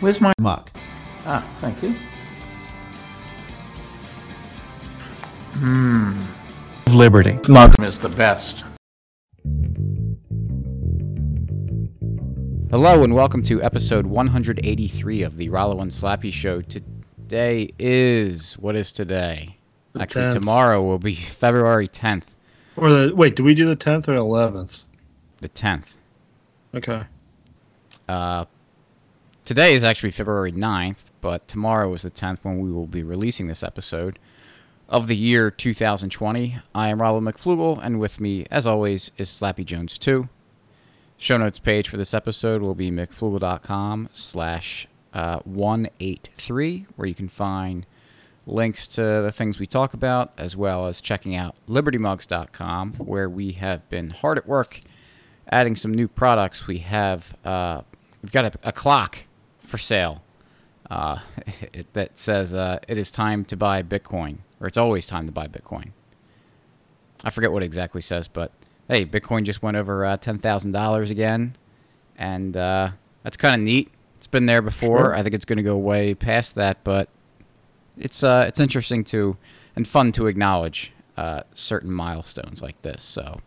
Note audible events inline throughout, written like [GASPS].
Where's my mug? Ah, thank you. Mmm. Liberty. Mug is the best. Hello and welcome to episode 183 of the Rollo and Slappy Show. Today is what is today? The Actually, 10th. tomorrow will be [LAUGHS] February 10th. Or the wait, do we do the tenth or eleventh? The 10th. Okay. Uh, today is actually February 9th, but tomorrow is the 10th when we will be releasing this episode of the year 2020. I am Rollo McFloogle, and with me, as always, is Slappy Jones 2. Show notes page for this episode will be mcfloogle.com slash uh, 183, where you can find links to the things we talk about, as well as checking out libertymugs.com, where we have been hard at work adding some new products. We have uh, we've got a, a clock for sale uh, [LAUGHS] it, that says uh, it is time to buy Bitcoin, or it's always time to buy Bitcoin. I forget what it exactly says, but hey, Bitcoin just went over uh, ten thousand dollars again, and uh, that's kind of neat. It's been there before. Sure. I think it's going to go way past that, but it's uh, it's interesting to and fun to acknowledge uh, certain milestones like this. So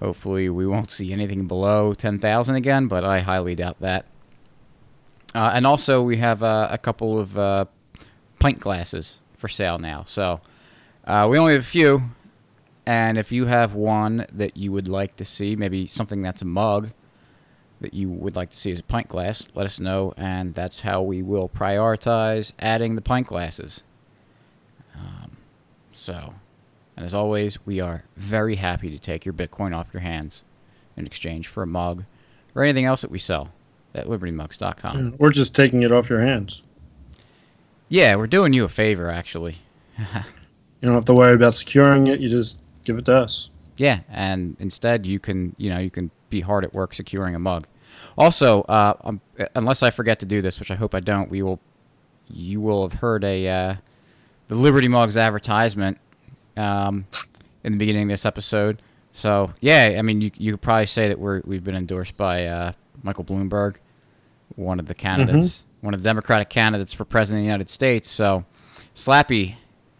hopefully we won't see anything below ten thousand again, but I highly doubt that. Uh, and also we have uh, a couple of uh, pint glasses for sale now. So uh, we only have a few, and if you have one that you would like to see, maybe something that's a mug that you would like to see as a pint glass, let us know, and that's how we will prioritize adding the pint glasses. Um, so, and as always, we are very happy to take your Bitcoin off your hands in exchange for a mug or anything else that we sell at libertymugs.com. We're just taking it off your hands. Yeah, we're doing you a favor, actually. [LAUGHS] You don't have to worry about securing it. You just give it to us. Yeah, and instead you can, you know, you can be hard at work securing a mug. Also, uh, um, unless I forget to do this, which I hope I don't, we will, you will have heard a uh, the Liberty Mugs advertisement um, in the beginning of this episode. So yeah, I mean, you you could probably say that we're we've been endorsed by uh, Michael Bloomberg, one of the candidates, one of the Democratic candidates for president of the United States. So, Slappy,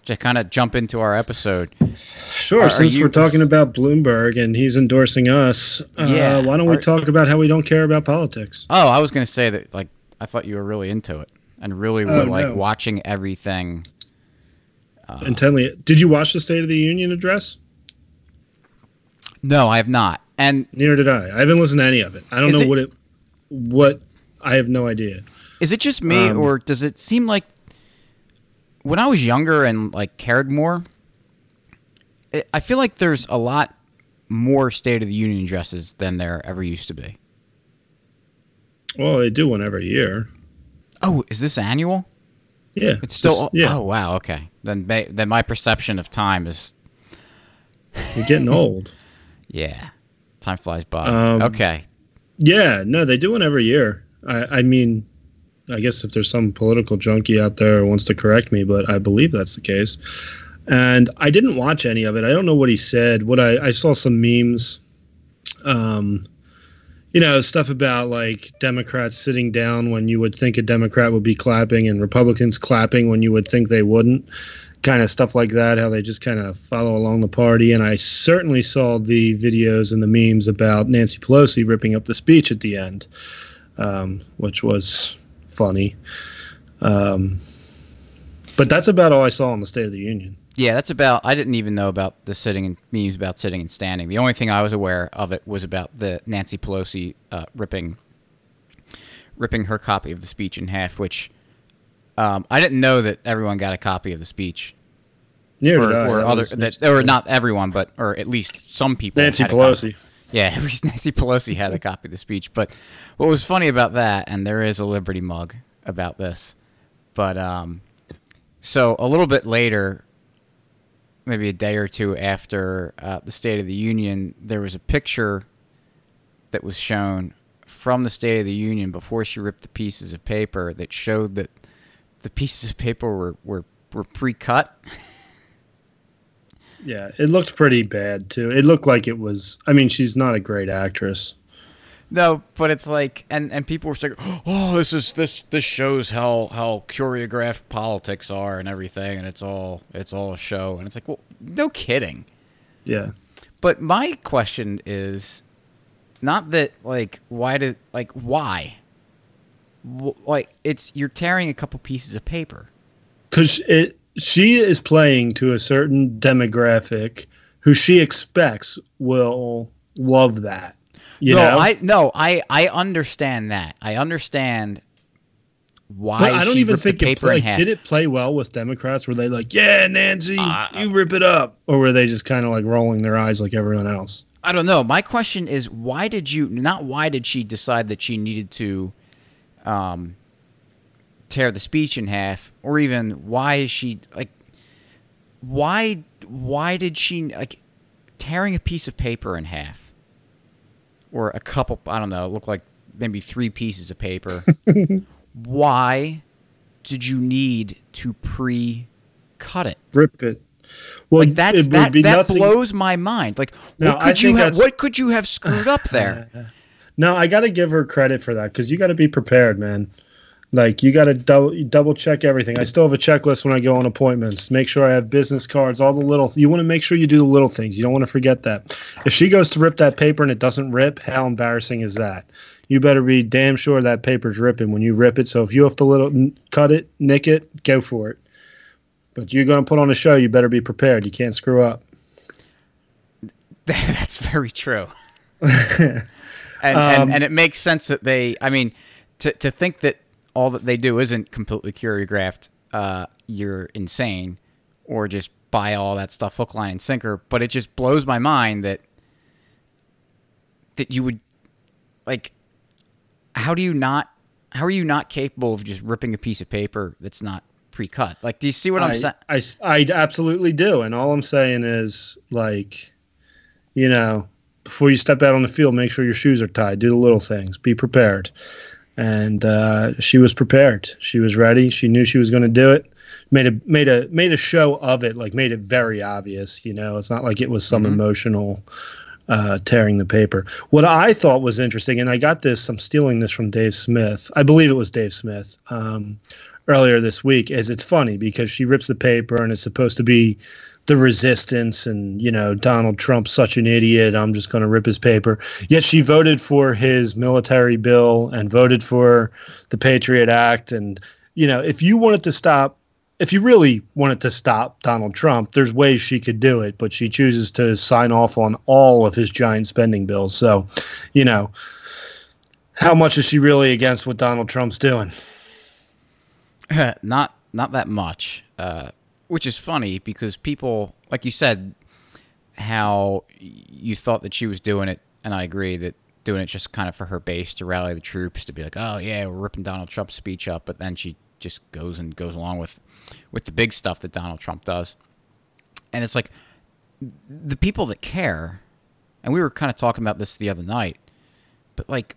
to kind of jump into our episode. Sure. Are- are since you- we're talking about Bloomberg and he's endorsing us, uh, why don't we talk about how we don't care about politics? Oh, I was gonna say that like I thought you were really into it and really were Oh, like no. watching everything. Uh, Intently. Did you watch the State of the Union address? No, I have not. And Neither did I. I haven't listened to any of it. I don't know it- what it. What I have no idea. is it just me, Um, or does it seem like when I was younger and like cared more? It, I feel like there's a lot more State of the Union addresses than there ever used to be. Well, they do one every year. Oh, is this annual? Yeah. It's still. just- yeah. Oh wow. Okay. Then then my perception of time is You're getting [LAUGHS] old. yeah. Time flies by. Um, okay. Yeah, no, they do one every year. I, I mean, I guess if there's some political junkie out there who wants to correct me, but I believe that's the case. And I didn't watch any of it. I don't know what he said. What I, I saw some memes, um, you know, stuff about like Democrats sitting down when you would think a Democrat would be clapping and Republicans clapping when you would think they wouldn't. Kind of stuff like that, how they just kind of follow along the party. And I certainly saw the videos and the memes about Nancy Pelosi ripping up the speech at the end, um, which was funny. Um, but that's about all I saw on the State of the Union. Yeah, that's about. I didn't even know about the sitting and memes about sitting and standing. The only thing I was aware of it was about the Nancy Pelosi uh, ripping, ripping her copy of the speech in half. Which um, I didn't know that everyone got a copy of the speech, Near or, or other that, or not everyone, but or at least some people. Nancy had a copy. Pelosi. Yeah, [LAUGHS] at least Nancy Pelosi had a copy of the speech. But what was funny about that, and there is a Liberty mug about this, but um, so a little bit later, maybe a day or two after uh, the State of the Union, there was a picture that was shown from the State of the Union before she ripped the pieces of paper that showed that the pieces of paper were were, were pre-cut. [LAUGHS] Yeah, it looked pretty bad too. It looked like it was. I mean, she's not a great actress. No, but it's like, and and people were saying, [GASPS] "Oh, this is this this shows how how choreographed politics are and everything, and it's all it's all a show." And it's like, well, no kidding. Yeah. But my question is, not that like why did like why, Wh- like it's you're tearing a couple pieces of paper. because it she is playing to a certain demographic who she expects will love that. You no, know, I no, I I understand that. I understand why. but I don't she even think it paper played. Did it play well with Democrats? Were they like, "Yeah, Nancy, Uh, you rip it up," or were they just kind of like rolling their eyes like everyone else? I don't know. My question is, why did you not? Why did she decide that she needed to, um, tear the speech in half, or even why is she like, why why did she like tearing a piece of paper in half, or a couple? I don't know. look like maybe three pieces of paper. [LAUGHS] why did you need to pre-cut it? Rip it. Well, Like that's it that that nothing. blows my mind. Like No, what I could you have that's- what could you have screwed up there? [LAUGHS] No, I got to give her credit for that because you got to be prepared, man. Like you got to double double check everything. I still have a checklist when I go on appointments. Make sure I have business cards, all the little. You want to make sure you do the little things. You don't want to forget that. If she goes to rip that paper and it doesn't rip, how embarrassing is that? You better be damn sure that paper's ripping when you rip it. So if you have to little cut it, nick it, go for it. But you're going to put on a show. You better be prepared. You can't screw up. [LAUGHS] That's very true. [LAUGHS] and, Um, and and it makes sense that they I mean to to think that all that they do isn't completely choreographed, uh, you're insane. Or just buy all that stuff hook, line, and sinker. But it just blows my mind that that you would like how do you not how are you not capable of just ripping a piece of paper that's not pre-cut? Like, do you see what I'm saying? I, I absolutely do. And all I'm saying is, like, you know, before you step out on the field, make sure your shoes are tied. Do the little things. Be prepared. And uh, she was prepared. She was ready. She knew she was going to do it. Made a made a made a show of it. Like made it very obvious. You know, it's not like it was some emotional uh, tearing the paper. What I thought was interesting, and I got this. I'm stealing this from Dave Smith. I believe it was Dave Smith. Um, earlier this week is it's funny because she rips the paper and it's supposed to be the resistance and you know Donald Trump's such an idiot I'm just going to rip his paper. Yet she voted for his military bill and voted for the Patriot Act. And you know if you wanted to stop if you really wanted to stop Donald Trump there's ways she could do it but she chooses to sign off on all of his giant spending bills. So you know how much is she really against what Donald Trump's doing? [LAUGHS] Not not that much, uh, which is funny because people, like you said, how you thought that she was doing it, and I agree that doing it just kind of for her base to rally the troops to be like, oh yeah, we're ripping Donald Trump's speech up, but then she just goes and goes along with with the big stuff that Donald Trump does, and it's like the people that care, and we were kind of talking about this the other night, but like.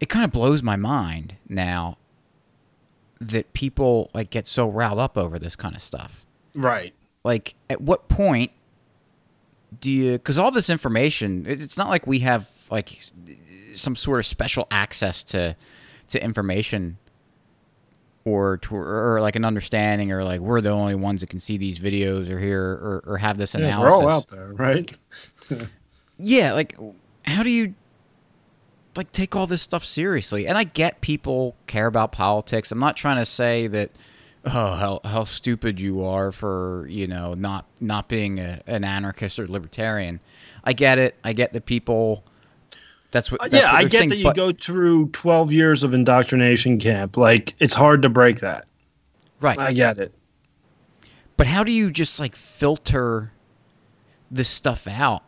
It kind of blows my mind now that people like get so riled up over this kind of stuff. right Like, at what point do you? Because all this information it's not like we have like some sort of special access to to information or to or like an understanding or like we're the only ones that can see these videos or hear or, or have this Yeah, analysis. we're all out there, right? [LAUGHS] Yeah, like how do you like take all this stuff seriously? And I get people care about politics. I'm not trying to say that oh how how stupid you are for, you know, not not being a, an anarchist or libertarian. I get it. I get that people that's what Uh, that's yeah, what I get thinking, that you but- go through 12 years of indoctrination camp. Like, it's hard to break that. right. I get it. But how do you just like filter this stuff out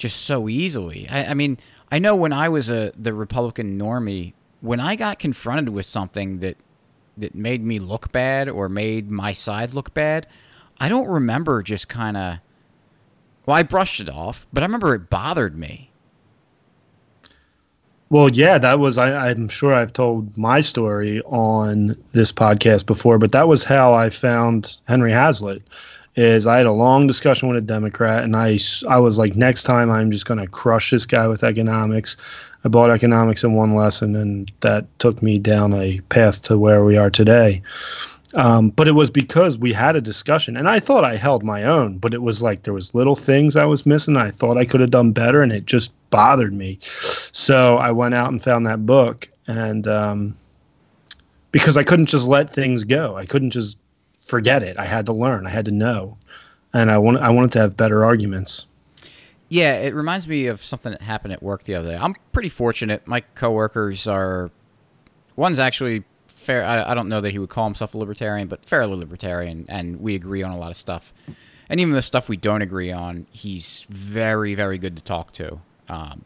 just so easily? I, I mean, I know when I was a the Republican normie, when I got confronted with something that that made me look bad or made my side look bad, I don't remember just kind of. Well, I brushed it off, but I remember it bothered me. Well, yeah, that was, I, I'm sure I've told my story on this podcast before, but that was how I found Henry Hazlitt. Is I had a long discussion with a Democrat, and I, I was like, next time I'm just going to crush this guy with economics. I bought economics in one lesson, and that took me down a path to where we are today. Um, but it was because we had a discussion, and I thought I held my own. But it was like there was little things I was missing. I thought I could have done better, and it just bothered me. So I went out and found that book, and um, because I couldn't just let things go, I couldn't just forget it. I had to learn. I had to know, and I wanted I wanted to have better arguments. Yeah, it reminds me of something that happened at work the other day. I'm pretty fortunate. My coworkers are one's actually fair. I, I don't know that he would call himself a libertarian, but fairly libertarian, and we agree on a lot of stuff. And even the stuff we don't agree on, he's very, very good to talk to. Um,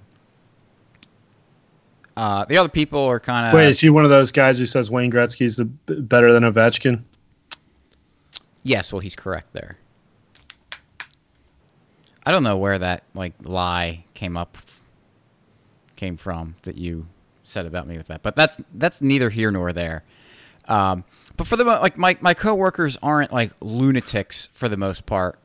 uh, the other people are kind of. Wait, is he one of those guys who says Wayne Gretzky's the better than Ovechkin? Yes, well, he's correct there. I don't know where that like lie came up came from that you said about me with that, but that's that's neither here nor there. Um, but for the like my my coworkers aren't like lunatics for the most part.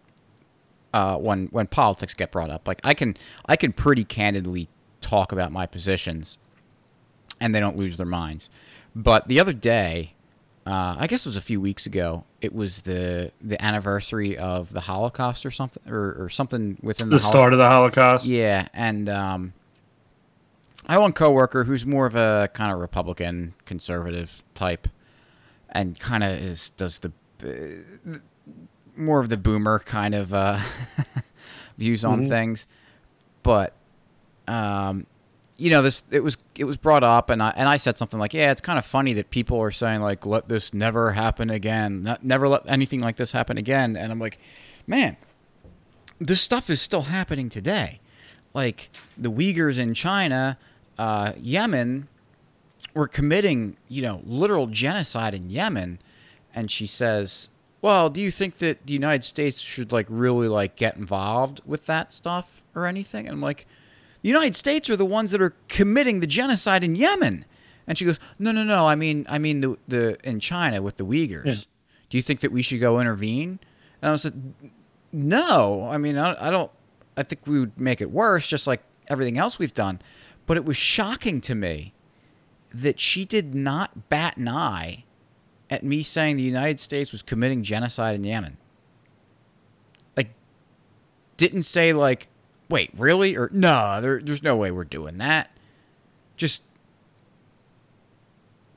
Uh, when when politics get brought up, like I can I can pretty candidly talk about my positions, and they don't lose their minds. But the other day, uh, I guess it was a few weeks ago. It was the the anniversary of the Holocaust or something, or, or something within the, the, start of the Holocaust. Yeah, and um, I have one coworker who's more of a kind of Republican conservative type, and kind of is does the uh, more of the boomer kind of uh, [LAUGHS] views on Mhm. things, but um, you know this it was it was brought up and I and I said something like yeah it's kind of funny that people are saying like let this never happen again not, never let anything like this happen again. And I'm like man this stuff is still happening today. Like the Uyghurs in China uh, Yemen were committing you know literal genocide in Yemen. And she says well do you think that the United States should like really like get involved with that stuff or anything? And I'm like the United States are the ones that are committing the genocide in Yemen. And she goes, no, no, no. I mean, I mean the the in China with the Uyghurs. Yeah. Do you think that we should go intervene? And I said, no. I mean, I, I don't. I think we would make it worse, just like everything else we've done. But it was shocking to me that she did not bat an eye at me saying the United States was committing genocide in Yemen. Like, didn't say like, wait, really? Or no, there, there's no way we're doing that. Just,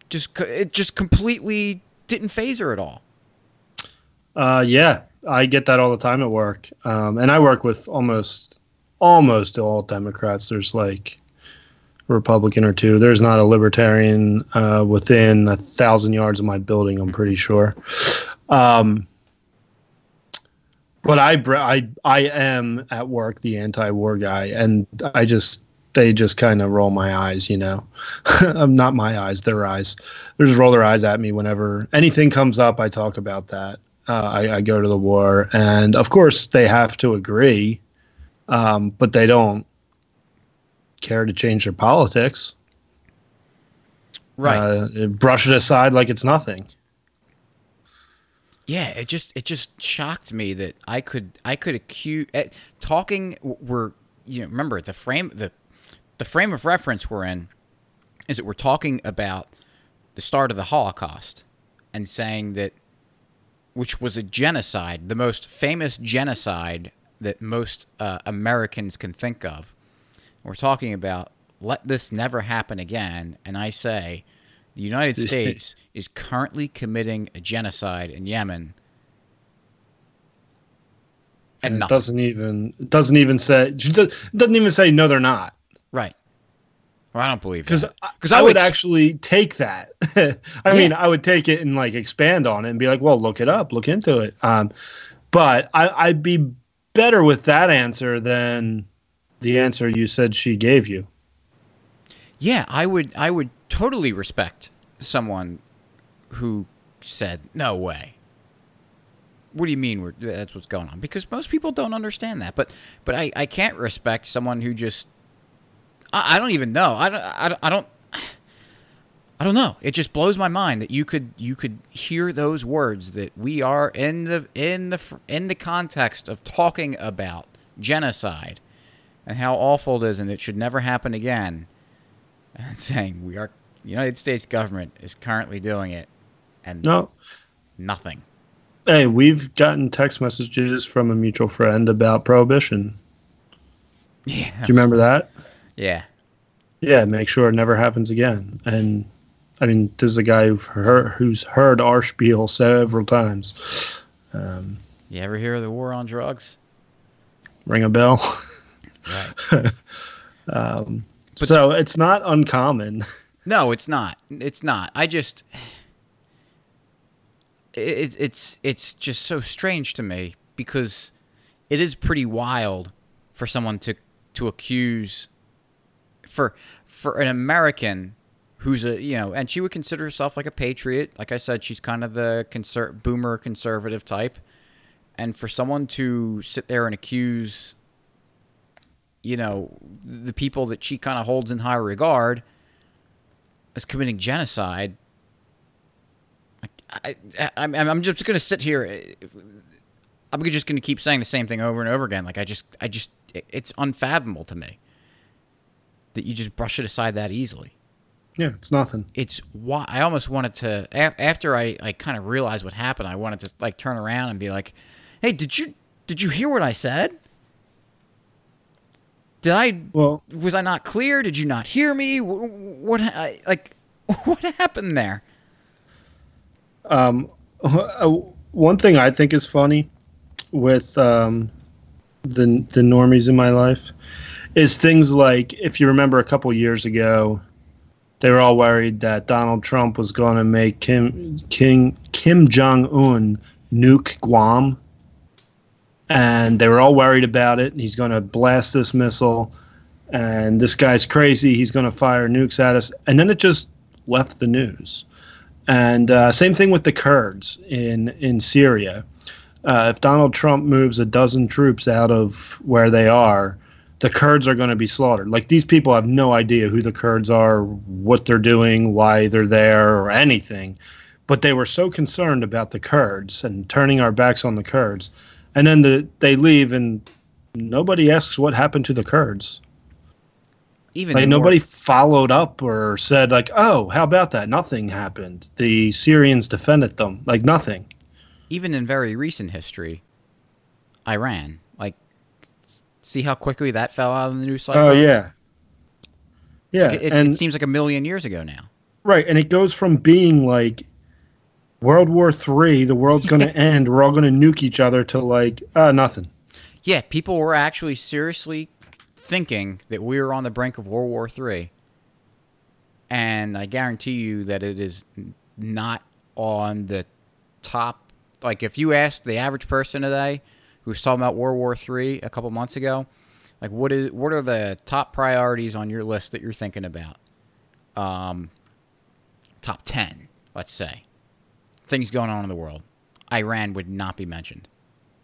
just it just completely didn't phase her at all. Uh, yeah, I get that all the time at work, um, and I work with almost almost all Democrats. There's like a Republican or two. There's not a Libertarian uh, within a thousand yards of my building. I'm pretty sure. Um, but I, I I am at work the anti-war guy, and I just they just kind of roll my eyes, you know. I'm [LAUGHS] not my eyes, their eyes. They just roll their eyes at me whenever anything comes up. I talk about that. Uh, I, I go to the war, and of course they have to agree, um, but they don't care to change their politics. Right. Uh, brush it aside like it's nothing. Yeah, it just it just shocked me that I could I could accuse eh, talking we're you know remember the frame the the frame of reference we're in is that we're talking about the start of the Holocaust and saying that which was a genocide, the most famous genocide that most uh, Americans can think of. We're talking about let this never happen again, and I say the United [LAUGHS] States is currently committing a genocide in Yemen. And And it doesn't even doesn't even say doesn't even say no they're not Right. Well, I don't believe it. because that. I, I would ex- actually take that. [LAUGHS] I mean, I would take it and like expand on it and be like, well, look it up, look into it. Um, but I, I'd be better with that answer than the answer you said she gave you. Yeah, I would I would totally respect someone who said, "No way." What do you mean that's what's going on? Because most people don't understand that. But but I, I can't respect someone who just I, I don't even know. I don't, I, don't- I don't I don't know. It just blows my mind that you could you could hear those words that we are in the in the in the context of talking about genocide and how awful it is and it should never happen again. And [LAUGHS] saying we are the United States government is currently doing it and No, nothing. hey, we've gotten text messages from a mutual friend about prohibition. Yeah. Do you remember that? Yeah. Yeah, make sure it never happens again. And I mean, this is a guy who've heard, who's heard our spiel several times. Um, You ever hear of the war on drugs? ring a bell. Right. [LAUGHS] Um, But- so it's not uncommon. [LAUGHS] No, it's not. It's not. I just it, it's it's just so strange to me because it is pretty wild for someone to to accuse for for an American who's a you know and she would consider herself like a patriot like I said she's kind of the conser- boomer conservative type and for someone to sit there and accuse you know the people that she kind of holds in high regard as committing genocide I, I, I'm, I'm just going to sit here. I'm just going to keep saying the same thing over and over again. Like I just, I just, it's unfathomable to me that you just brush it aside that easily. yeah, it's nothing. It's why I almost wanted to. After I, I kind of realized what happened, I wanted to like turn around and be like, "Hey, did you, did you hear what I said? Did I, Well, was I not clear? Did you not hear me? What, what I, like, [LAUGHS] what happened there?" um, [LAUGHS] uh, one thing I think is funny with um, the the normies in my life is things like if you remember a couple years ago, they were all worried that Donald Trump was going to make Kim King Kim Jong Un nuke Guam, and they were all worried about it. He's going to blast this missile, and this guy's crazy. He's going to fire nukes at us, and then it just left the news. And uh, same thing with the Kurds in in Syria. Uh, if Donald Trump moves a dozen troops out of where they are, the Kurds are going to be slaughtered. Like these people have no idea who the Kurds are, what they're doing, why they're there, or anything. But they were so concerned about the Kurds and turning our backs on the Kurds, and then the, they leave and nobody asks what happened to the Kurds. Even Like nobody followed up or said like, "Oh, how about that? Nothing happened. The Syrians defended them." Like nothing. even in very recent history, Iran. Like, see how quickly that fell out of the news cycle. Oh yeah. Yeah, It, it, and it seems like a million years ago now. right, and it goes from being like World War Three, the world's going [LAUGHS] to end, we're all going to nuke each other, to like, uh, nothing. Yeah, people were actually seriously thinking that we were on the brink of World War III. And I guarantee you that it is not on the top. Like, if you ask the average person today who's talking about World War III a couple months ago, like, what is what are the top priorities on your list that you're thinking about? Um, top 10, let's say. Things going on in the world. Iran would not be mentioned.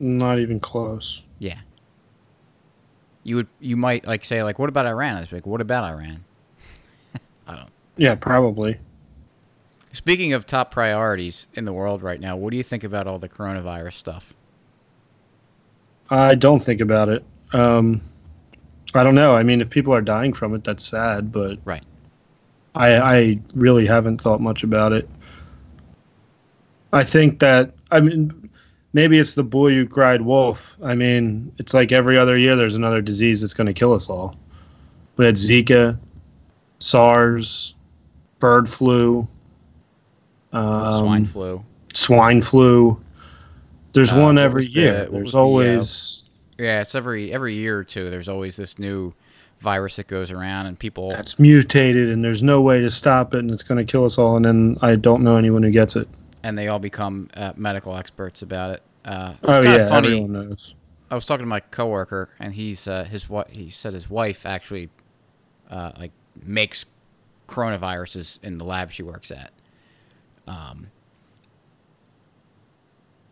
Not even close. Yeah. You would you might like say like what about Iran? I was like, what about Iran? [LAUGHS] I don't. Yeah, probably. Speaking of top priorities in the world right now, what do you think about all the coronavirus stuff? I don't think about it. Um, I don't know. I mean, if people are dying from it, that's sad, but Right. I, I really haven't thought much about it. I think that I mean maybe it's the boy who cried wolf. I mean, it's like every other year there's another disease that's going to kill us all. We had Zika, SARS, bird flu, um, Swine flu. swine flu. There's Uh, one every the- year. There's was the, uh, always Yeah, it's every every year or two. There's always this new virus that goes around, and people. that's mutated, and there's no way to stop it, and it's going to kill us all. And then I don't know anyone who gets it. And they all become uh, medical experts about it. Uh, it's Oh yeah, funny. everyone knows. I was talking to my coworker, and he's uh, his what he said his wife actually uh, like makes coronaviruses in the lab she works at. Um,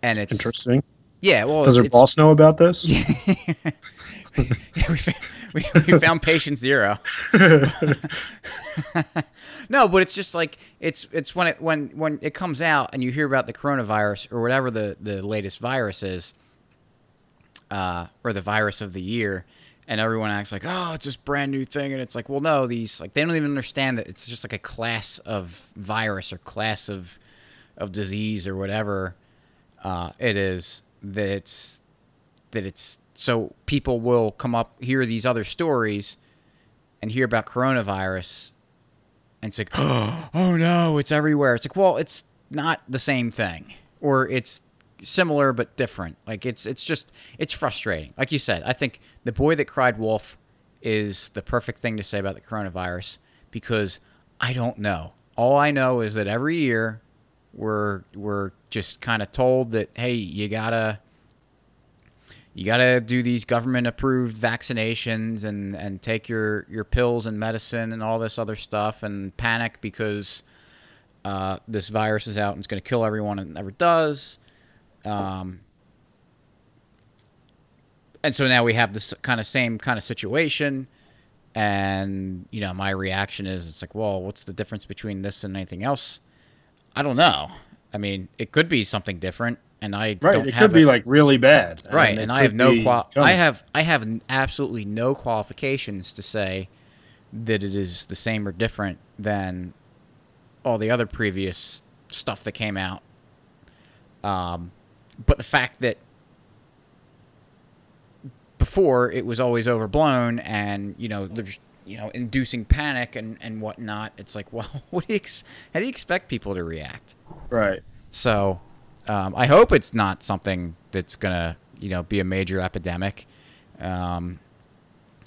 and it's Interesting. Yeah, well, Does her boss know about this? [LAUGHS] [LAUGHS] [LAUGHS] [LAUGHS] we, found, we, we found patient zero. [LAUGHS] no, but it's just like it's it's when it when when it comes out and you hear about the coronavirus or whatever the the latest virus is, uh, or the virus of the year, and everyone acts like, oh, it's this brand new thing, and it's like, well, no, these like they don't even understand that it's just like a class of virus or class of of disease or whatever uh, it is that it's that it's so people will come up hear these other stories and hear about coronavirus and it's like [GASPS] oh no it's everywhere. It's like well it's not the same thing. Or it's similar but different. Like it's it's just it's frustrating. Like you said i think the boy that cried wolf is the perfect thing to say about the coronavirus because i don't know. All i know is that every year we're we're just kind of told that hey you gotta you gotta do these government approved vaccinations and and take your your pills and medicine and all this other stuff and panic because uh, this virus is out and it's going to kill everyone and it never does. Um, and so now we have this kind of same kind of situation and you know my reaction is it's like well what's the difference between this and anything else? I don't know. I mean, it could be something different, and I Right. It could be a- like really bad. right, it and I have no qual. I have I have absolutely no qualifications to say that it is the same or different than all the other previous stuff that came out. Um, but the fact that before it was always overblown and you know there's you know inducing panic and and whatnot it's like [LAUGHS] well what do you ex- how do you expect people to react Right. so um, I hope it's not something that's gonna, you know, be a major epidemic. Um,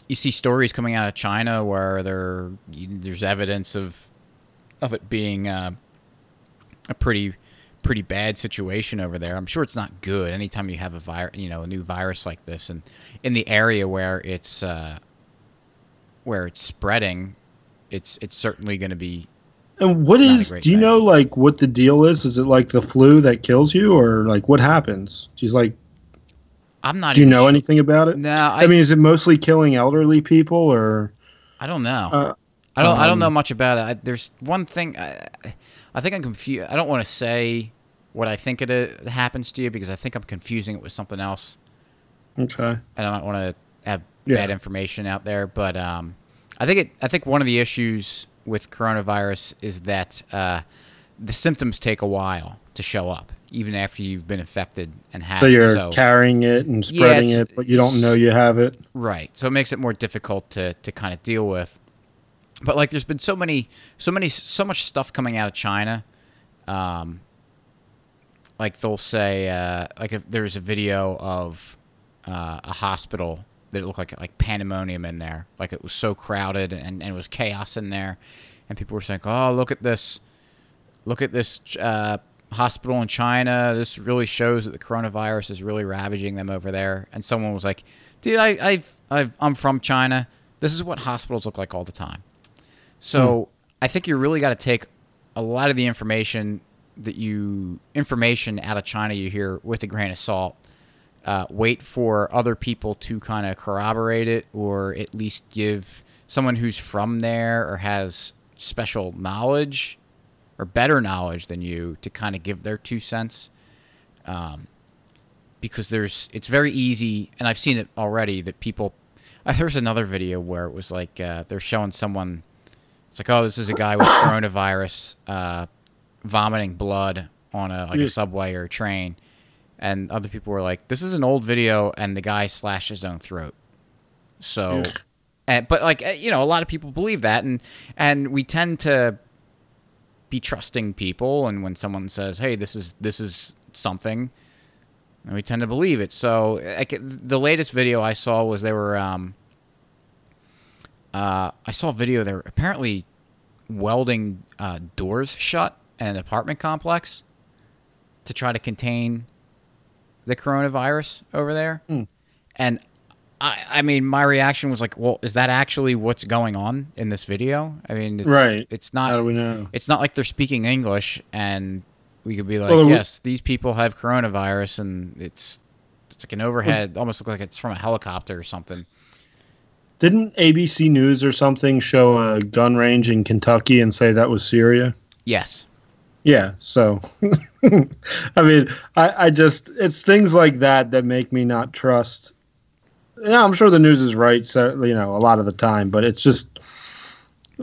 you see stories coming out of China where there there's evidence of of it being uh, a pretty pretty bad situation over there. I'm sure it's not good. Anytime you have a virus, you know, a new virus like this, and in the area where it's uh, where it's spreading, it's it's certainly going to be And what is? Do you thing. know like what the deal is? Is it like the flu that kills you, or like what happens? She's like, I'm not. do you know sure- anything about it? No, I, I, mean, is it mostly killing elderly people, or? I don't know. Uh, I don't. I don't um, know much about it. I, there's one thing. I, I think I'm confused. I don't want to say what I think it happens to you because I think I'm confusing it with something else, Okay. and I don't want to have Yeah. bad information out there. But um, I think it. I think one of the issues with coronavirus is that uh, the symptoms take a while to show up, even after you've been infected and have. So you're carrying it and spreading it's- it, but you don't know you have it. Right. So it makes it more difficult to to kind of deal with. But like there's been so many so many so much stuff coming out of China. Um like they'll say uh like if there's a video of uh, a hospital that it looked like like pandemonium in there. Like it was so crowded and, and it was chaos in there. And people were saying, "Oh, look at this. Look at this uh hospital in China. This really shows that the coronavirus is really ravaging them over there. And someone was like, "Dude, I, I've, I've, I'm from China. This is what hospitals look like all the time." So I think you really got to take a lot of the information that you information out of China you hear with a grain of salt. Uh, wait for other people to kind of corroborate it, or at least give someone who's from there or has special knowledge or better knowledge than you to kind of give their two cents. Um, because there's, it's very easy, and I've seen it already that people. Uh, there's another video where it was like uh, they're showing someone. It's like, oh, this is a guy with coronavirus, uh, vomiting blood on a like a subway or a train, and other people were like, this is an old video, and the guy slashed his own throat. So, and, but like uh, you know, a lot of people believe that, and and we tend to be trusting people, and when someone says, "Hey, this is this is something," and we tend to believe it. So, like, the latest video I saw was they were, um, uh, I saw a video they were apparently welding uh, doors shut in an apartment complex to try to contain the coronavirus over there, Hmm. and. I, I mean, my reaction was like, "Well, is that actually what's going on in this video?" I mean, it's, Right. It's not. How do we know? it's not like they're speaking English and we could be like, Well, we- yes, these people have coronavirus and it's It's like an overhead, almost look like it's from a helicopter or something. Didn't ABC News or something show a gun range in Kentucky and say that was Syria? Yes. Yeah, so [LAUGHS] I mean, I, I just it's things like that that make me not trust. Yeah, I'm sure the news is right, so you know, a lot of the time, but it's just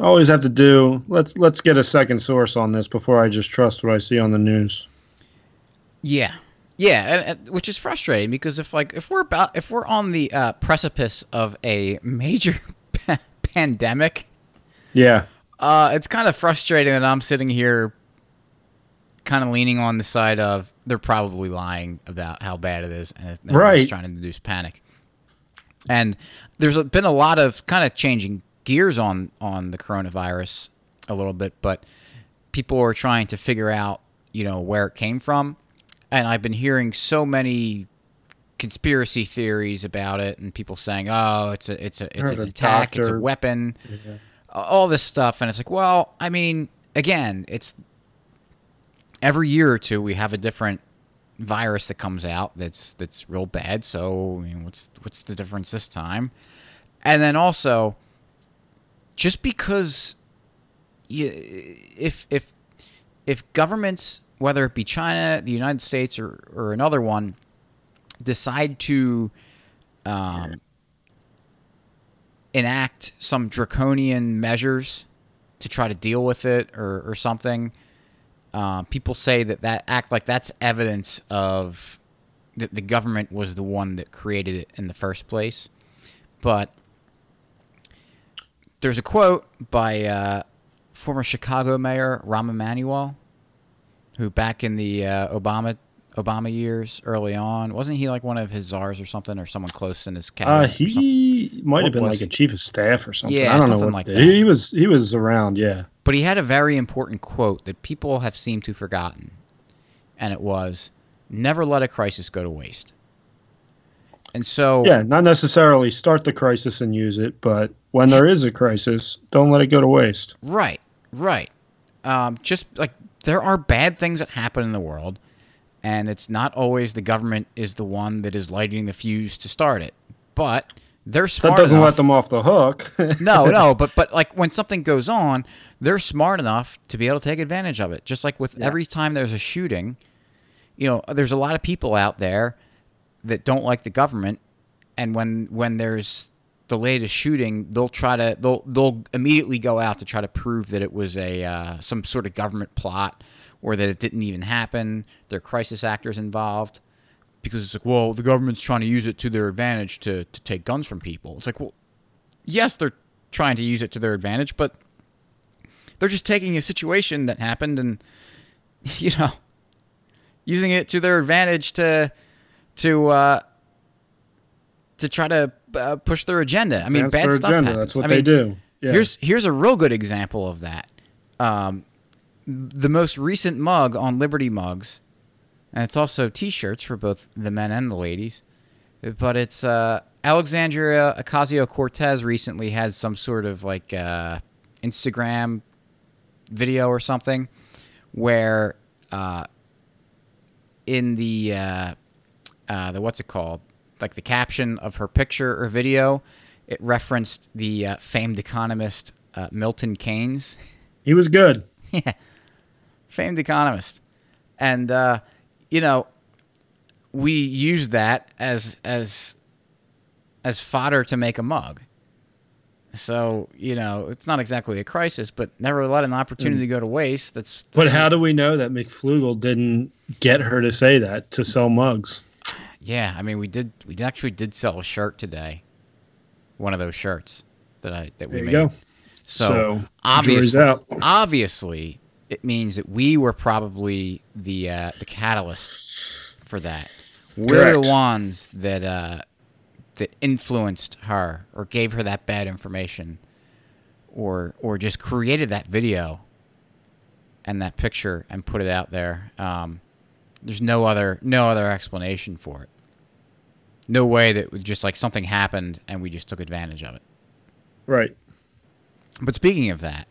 always have to do. Let's let's get a second source on this before I just trust what I see on the news. Yeah, yeah, which is frustrating because if like if we're about if we're on the uh, precipice of a major [LAUGHS] pandemic, yeah, uh, it's kind of frustrating that I'm sitting here kind of leaning on the side of they're probably lying about how bad it is and they're right. just trying to induce panic. And there's been a lot of kind of changing gears on on the coronavirus a little bit, but people are trying to figure out, you know, where it came from. And I've been hearing so many conspiracy theories about it and people saying, "Oh, it's a it's a it's an attack, doctor. it's a weapon." Yeah. All this stuff and it's like, "Well, I mean, again, it's every year or two we have a different virus that comes out that's that's real bad. So I mean, what's what's the difference this time? And then also, just because you, if if if governments, whether it be China, the United States, or or another one, decide to um, enact some draconian measures to try to deal with it or, or something, uh, people say that that act like that's evidence of that the government was the one that created it in the first place. But there's a quote by uh, former Chicago Mayor Rahm Emanuel, who back in the uh, Obama Obama years early on. Wasn't he like one of his czars or something, or someone close in his cabinet? Uh, he might have been like a chief of staff or something. Yeah, I don't something know like that. He was he was around, yeah. But he had a very important quote that people have seemed to forgotten, and it was, "Never let a crisis go to waste." And so, yeah, not necessarily start the crisis and use it, but when there is a crisis, don't let it go to waste. Right, right. Um, just like there are bad things that happen in the world and it's not always the government is the one that is lighting the fuse to start it. But they're smart. That doesn't enough, let them off the hook. [LAUGHS] no, no, but but like when something goes on, they're smart enough to be able to take advantage of it. Just like with yeah. every time there's a shooting, you know, there's a lot of people out there that don't like the government, and when when there's the latest shooting, they'll try to they'll they'll immediately go out to try to prove that it was a uh, some sort of government plot or that it didn't even happen. There are crisis actors involved because it's like, well, the government's trying to use it to their advantage to, to take guns from people. It's like, well, yes, they're trying to use it to their advantage, but they're just taking a situation that happened and, [LAUGHS] you know, using it to their advantage to, to, uh, to try to uh, push their agenda. I mean, That's bad their stuff agenda. happens. That's what I they mean, do. Yeah. Here's here's a real good example of that. Um, the most recent mug on Liberty Mugs, and it's also T-shirts for both the men and the ladies. But it's uh, Alexandria Ocasio Cortez recently had some sort of like uh, Instagram video or something where uh, in the uh, uh, the what's it called like the caption of her picture or video it referenced the uh, famed economist uh, Milton Keynes. He was good. [LAUGHS] yeah, famed economist, and uh, you know, we use that as as as fodder to make a mug. So you know, it's not exactly a crisis, but never let an opportunity mm. go to waste. That's, that's but how do we know that McFloogle didn't get her to say that to sell mugs? Yeah, I mean, we did. We actually did sell a shirt today. One of those shirts that I that we there made. Go. So, so obviously, obviously, it means that we were probably the uh, the catalyst for that. We're Correct. the ones that uh, that influenced her or gave her that bad information, or or just created that video and that picture and put it out there. Um, there's no other no other explanation for it. No way that just like something happened and we just took advantage of it. Right. But speaking of that,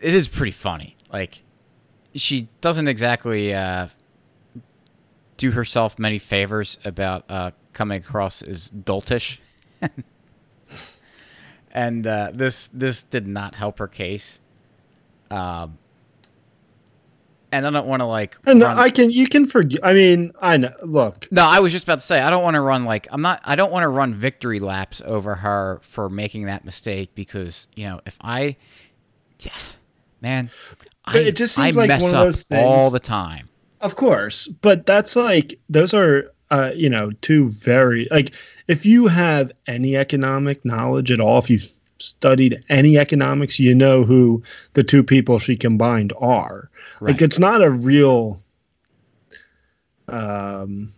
it is pretty funny. Like, she doesn't exactly uh, do herself many favors about uh, coming across as doltish, [LAUGHS] and uh, this this did not help her case. Um, and I don't want to like. And run- I can you can forgive. I mean, I know. Look, no, I was just about to say I don't want to run like I'm not. I don't want to run victory laps over her for making that mistake because you know if I, man, I, it just seems I like one of those things all the time. Of course, but that's like those are uh, you know two very like if you have any economic knowledge at all, if you've studied any economics, you know who the two people she combined are. Right. Like it's not a real um,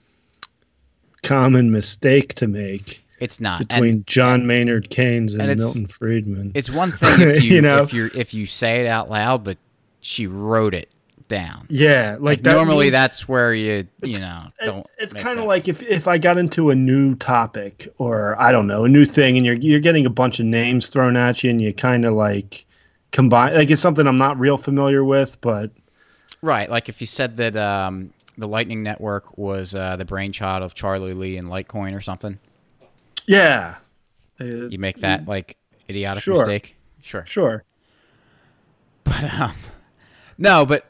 common mistake to make It's not And- between John Maynard Keynes and, and Milton Friedman. It's one thing if [LAUGHS] you, You know? if you if you say it out loud, but she wrote it down. yeah, like, Like that normally means- that's where you you know don't. it's, it's kind of like if, if I got into a new topic or I don't know a new thing and you're you're getting a bunch of names thrown at you and you kind of like combine like it's something I'm not real familiar with but right. Like if you said that um, the Lightning Network was uh, the brainchild of Charlie Lee and Litecoin or something, yeah Uh, you make that like idiotic Sure. mistake. Sure. sure But um, No, but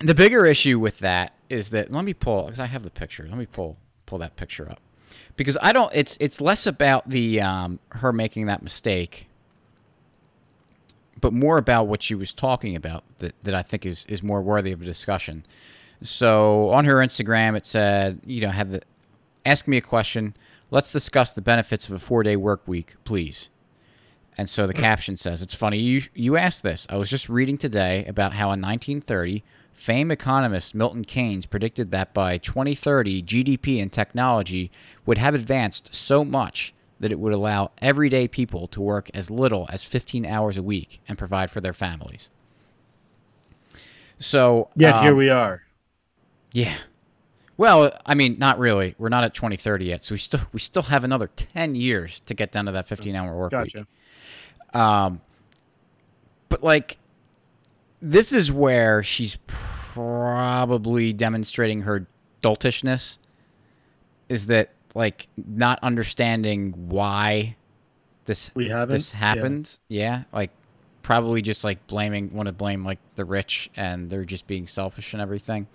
the bigger issue with that is that let me pull because I have the picture. Let me pull pull that picture up because I don't. It's it's less about the um, her making that mistake, but more about what she was talking about that, that I think is is more worthy of a discussion. So on her Instagram, it said, you know, had the ask me a question. Let's discuss the benefits of a four day work week, please. And so the [CLEARS THROAT] caption says, "It's funny you you asked this. I was just reading today about how in 1930, famed economist Milton Keynes predicted that by 2030, GDP and technology would have advanced so much that it would allow everyday people to work as little as 15 hours a week and provide for their families." So yet here um, we are yeah. Well, I mean, not really. We're not at 2030 yet, so we still we still have another 10 years to get down to that 15-hour work gotcha week. But like, this is where she's probably demonstrating her doltishness. Is that like not understanding why this We haven't? this Yeah. happened? Yeah. like probably just like blaming want to blame like the rich and they're just being selfish and everything.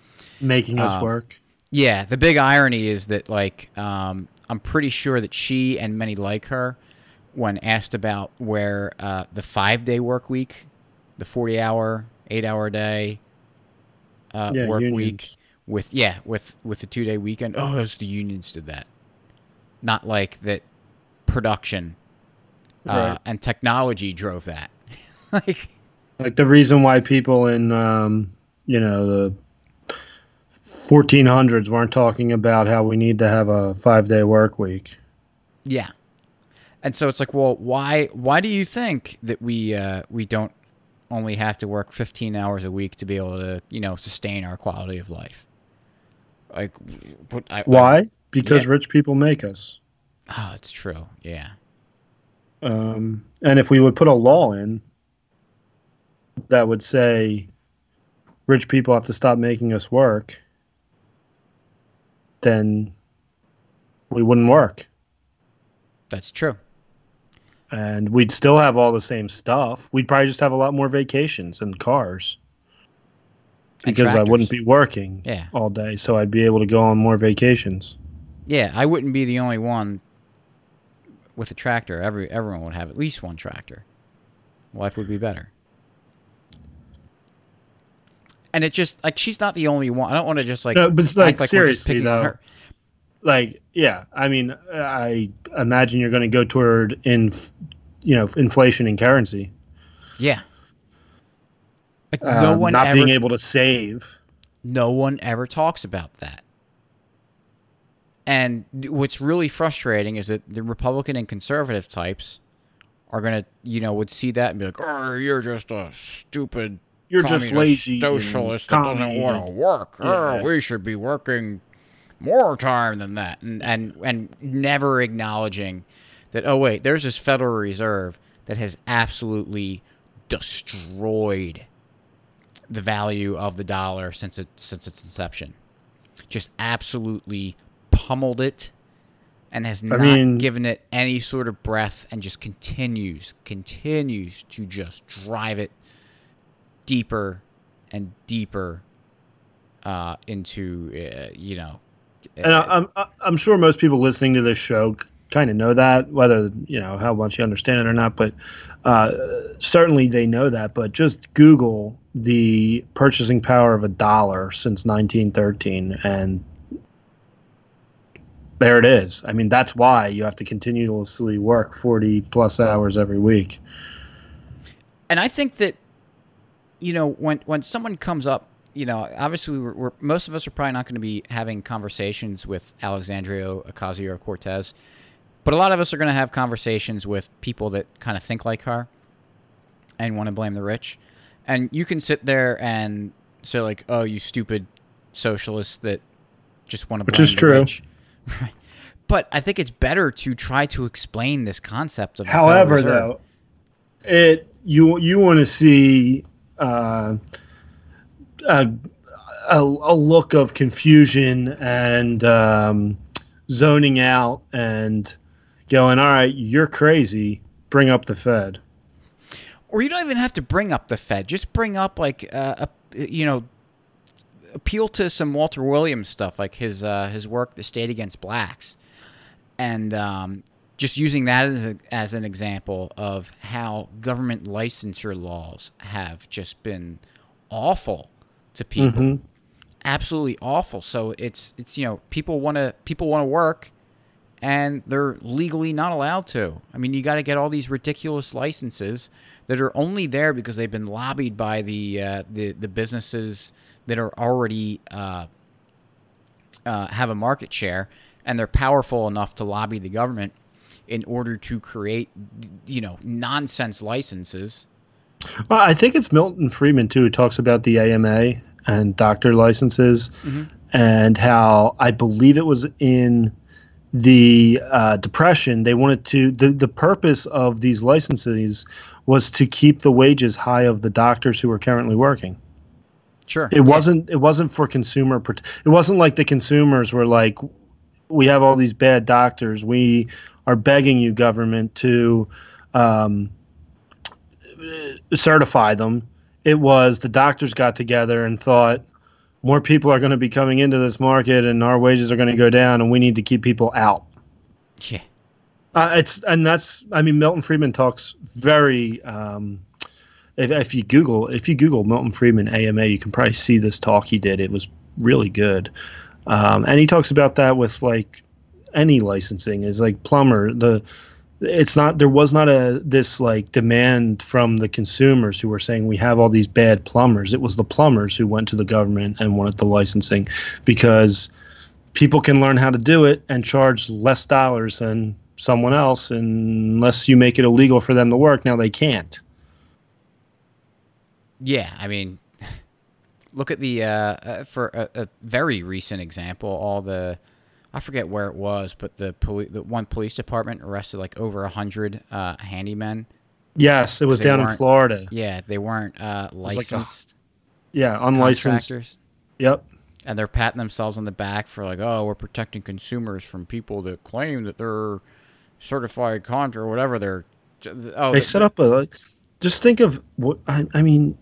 making us um, work Yeah, the big irony is that like um, I'm pretty sure that she and many like her, when asked about where uh, the five day work week, the 40 hour, eight hour day uh, Yeah, work unions. week with yeah with with the two day weekend. Oh, those the unions did that, not like that production uh, Right. and technology drove that. [LAUGHS] like like the reason why people in um, you know the 1400s weren't talking about how we need to have a five day work week Yeah. And so it's like, well, why why do you think that we uh, we don't only have to work 15 hours a week to be able to, you know, sustain our quality of life? Like I, I- why because Yeah. rich people make us oh, it's true. Yeah. Um, and if we would put a law in that would say rich people have to stop making us work, then we wouldn't work. That's true. And we'd still have all the same stuff. We'd probably just have a lot more vacations and cars because I wouldn't be working Yeah. all day. So I'd be able to go on more vacations. Yeah, I wouldn't be the only one with a tractor. Every everyone would have at least one tractor. Life would be better. And it just like she's not the only one. I don't want to just like No, but like, like seriously, though. her. like yeah i mean i imagine you're going to go toward in you know inflation and currency Yeah. Like no Um, one not ever, being able to save no one ever talks about that. And what's really frustrating is that the Republican and conservative types are gonna, you know, would see that and be like, "Oh, you're just a stupid, You're just lazy socialist that doesn't want to work. Yeah. Oh, we should be working more time than that." And and and never acknowledging that. Oh wait, there's this Federal Reserve that has absolutely destroyed the value of the dollar since it since its inception. just absolutely pummeled it and has not mean- given it any sort of breath and just continues, continues to just drive it deeper and deeper uh, into, uh, you know, And I, I'm I- I'm sure most people listening to this show kind of know that, whether you know how much you understand it or not. But uh, certainly they know that. But just Google the purchasing power of a dollar since 1913, and there it is. I mean, that's why you have to continuously work 40 plus hours every week. and I think that you know when when someone comes up, you know, obviously we're, we're most of us are probably not going to be having conversations with Alexandria Ocasio Cortez, but a lot of us are going to have conversations with people that kind of think like her and want to blame the rich. And you can sit there and say like, "Oh, you stupid socialists that just want to Which is true. rich." [LAUGHS] Right. But I think it's better to try to explain this concept of However, though, it you you want to see uh, a, a a look of confusion and um, zoning out and going, all right, you're crazy. Bring up the Fed. or you don't even have to bring up the Fed. Just bring up like uh, a, you know, appeal to some Walter Williams stuff, like his uh, his work, "The State Against Blacks," and um, just using that as, a, as an example of how government licensure laws have just been awful to people, absolutely awful. So it's it's you know people want to people want to work and they're legally not allowed to. I mean, you got to get all these ridiculous licenses that are only there because they've been lobbied by the uh, the the businesses that are already uh, uh, have a market share and they're powerful enough to lobby the government in order to create you know nonsense licenses. Well, I think it's Milton Friedman too who talks about the AMA and doctor licenses and how I believe it was in the uh, depression. They wanted to the, the purpose of these licenses was to keep the wages high of the doctors who were currently working. Sure, it wasn't it wasn't for consumer it wasn't like the consumers were like we have all these bad doctors. We are begging you government to um, certify them. It was the doctors got together and thought more people are going to be coming into this market and our wages are going to go down and we need to keep people out. Yeah. uh, it's and that's I mean Milton Friedman talks very um, if, if you Google if you Google Milton Friedman AMA you can probably see this talk he did. It was really good um, and he talks about that with like any licensing is like plumber the it's not there was not a this like demand from the consumers who were saying we have all these bad plumbers. It was the plumbers who went to the government and wanted the licensing because people can learn how to do it and charge less dollars than someone else unless you make it illegal for them to work. Now they can't. Yeah, I mean, look at the uh, uh, for a, a very recent example. All the I forget where it was, but the poli- the one police department arrested like over a hundred uh, handymen. yes it was down in florida Yeah, they weren't uh, like a licensed yeah unlicensed yep and they're patting themselves on the back for like, oh, we're protecting consumers from people that claim that they're certified contra or whatever. They're oh, they set up a just think of what I, I mean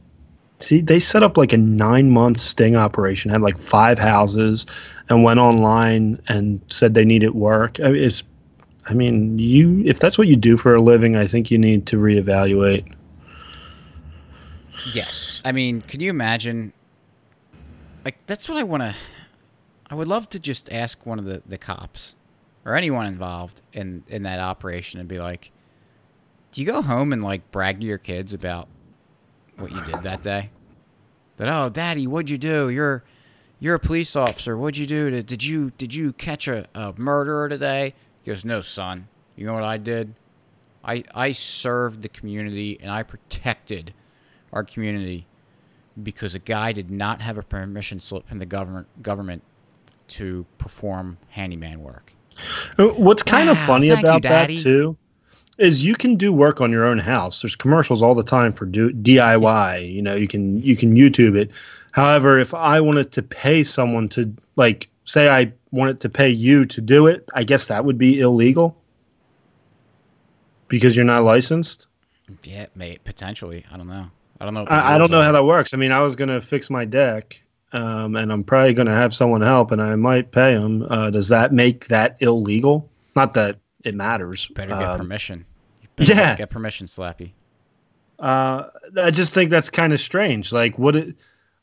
see they set up like a nine month sting operation had like five houses and went online and said they needed work I mean, it's i mean you if that's what you do for a living i think you need to reevaluate Yes. I mean, can you imagine? Like, that's what I want to. I would love to just ask one of the, the cops or anyone involved in, in that operation and be like, do you go home and, like, brag to your kids about what you did that day? That, oh, daddy, what'd you do? You're. You're a police officer. What'd you do? To, did you did you catch a, a murderer today? He goes, No, son. You know what I did? I I served the community and I protected our community because a guy did not have a permission slip from the government government to perform handyman work. Uh, What's kind of funny thank you, about that too is you can do work on your own house. There's commercials all the time for do, DIY. You know, you can you can YouTube it. However, if I wanted to pay someone to like say I wanted to pay you to do it, I guess that would be illegal because you're not licensed. Yeah, may potentially. I don't know. I don't know. I, I don't know are. how that works. I mean, I was gonna fix my deck, um, and I'm probably gonna have someone help, and I might pay them. Uh, does that make that illegal? Not that it matters. Better get Um, permission. You better yeah. Get permission, Slappy. Uh, I just think that's kind of strange. Like, would it?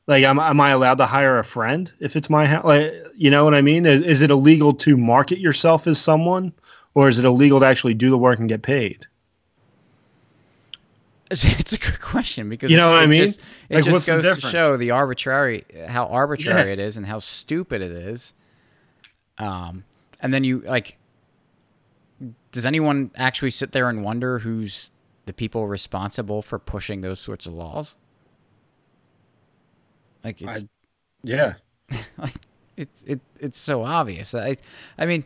Like, am, am I allowed to hire a friend if it's my house? Like, you know what I mean? Is, is it illegal to market yourself as someone, or is it illegal to actually do the work and get paid? [LAUGHS] It's, it's a good question because You know what I mean? Just, it Like, just what's the goes to show the arbitrary, how arbitrary Yeah. it is, and how stupid it is. Um, and then you like, does anyone actually sit there and wonder who's the people responsible for pushing those sorts of laws? Like it's Yeah. [LAUGHS] like it's it, it's so obvious. I I mean,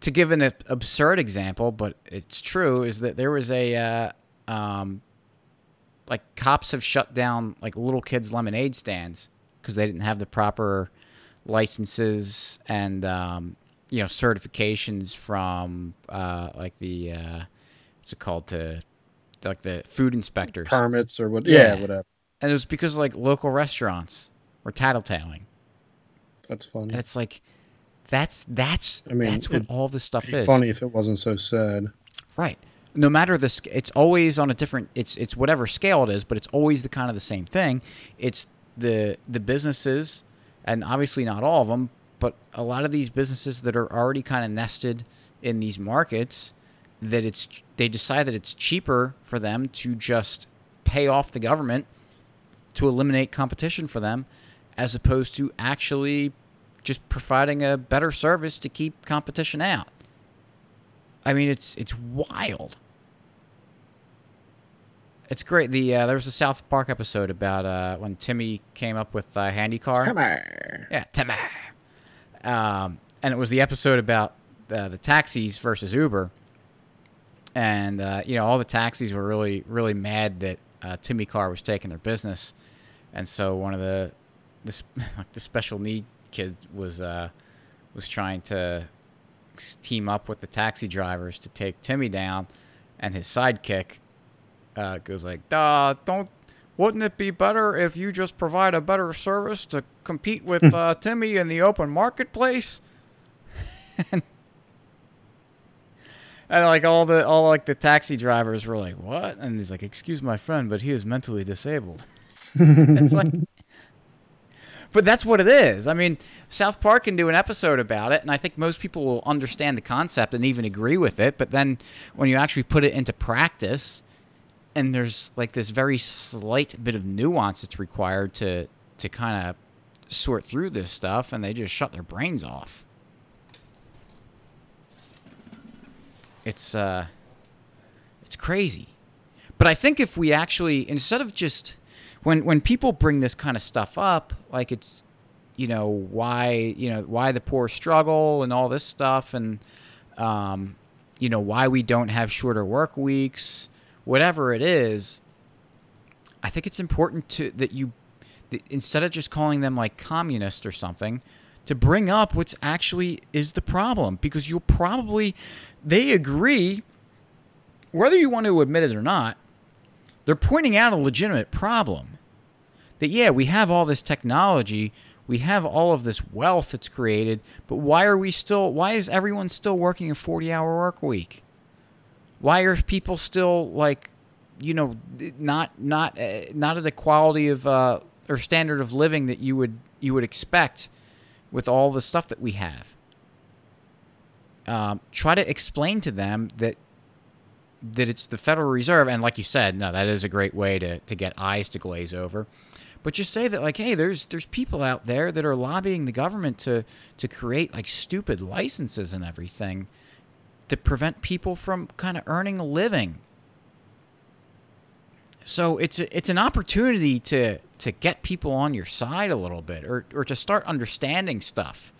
to give an absurd example, but it's true, is that there was a uh, um, like cops have shut down like little kids lemonade stands because they didn't have the proper licenses and um, you know certifications from uh, like the uh, what's it called to like the food inspectors Permits or what? Yeah. Yeah, whatever. and it was because like local restaurants were tattletaling That's funny. and it's like that's that's I mean, that's what all this stuff be is funny if it wasn't so sad. right no matter the it's always on a different it's it's whatever scale it is but it's always the kind of the same thing it's the the businesses and obviously not all of them but a lot of these businesses that are already kind of nested in these markets that it's they decide that it's cheaper for them to just pay off the government to eliminate competition for them as opposed to actually just providing a better service to keep competition out. I mean, it's it's wild. It's great. The uh, there was a South Park episode about uh, when Timmy came up with a handy car. Yeah, Timmy. Um, and it was the episode about uh, the taxis versus Uber. And uh, you know, all the taxis were really, really mad that uh, Timmy Car was taking their business, and so one of the this [LAUGHS] like the special need kid was uh, was trying to team up with the taxi drivers to take Timmy down, and his sidekick uh, goes like, "Duh, don't." Wouldn't it be better if you just provide a better service to compete with uh, Timmy in the open marketplace? and, [LAUGHS] and like all the all like the taxi drivers were like, "What?" And he's like, "Excuse my friend, but he is mentally disabled." [LAUGHS] it's like, but that's what it is. I mean, South Park can do an episode about it, and I think most people will understand the concept and even agree with it. But then when you actually put it into practice, and there's like this very slight bit of nuance that's required to to kind of sort through this stuff, and they just shut their brains off. It's uh, it's crazy. But I think if we actually instead of just when when people bring this kind of stuff up, like it's you know why you know why the poor struggle and all this stuff, and um, you know why we don't have shorter work weeks, whatever it is. I think it's important to that you that instead of just calling them like communist or something, to bring up what's actually is the problem because you'll probably they agree whether you want to admit it or not they're pointing out a legitimate problem that yeah we have all this technology we have all of this wealth that's created but why are we still why is everyone still working a 40 hour work week why are people still like you know not not uh, not at the quality of uh, or standard of living that you would you would expect with all the stuff that we have um, try to explain to them that that it's the Federal Reserve, and like you said, no, that is a great way to, to get eyes to glaze over. But just say that, like, hey, there's there's people out there that are lobbying the government to to create like stupid licenses and everything to prevent people from kind of earning a living. So it's a, it's an opportunity to to get people on your side a little bit, or or to start understanding stuff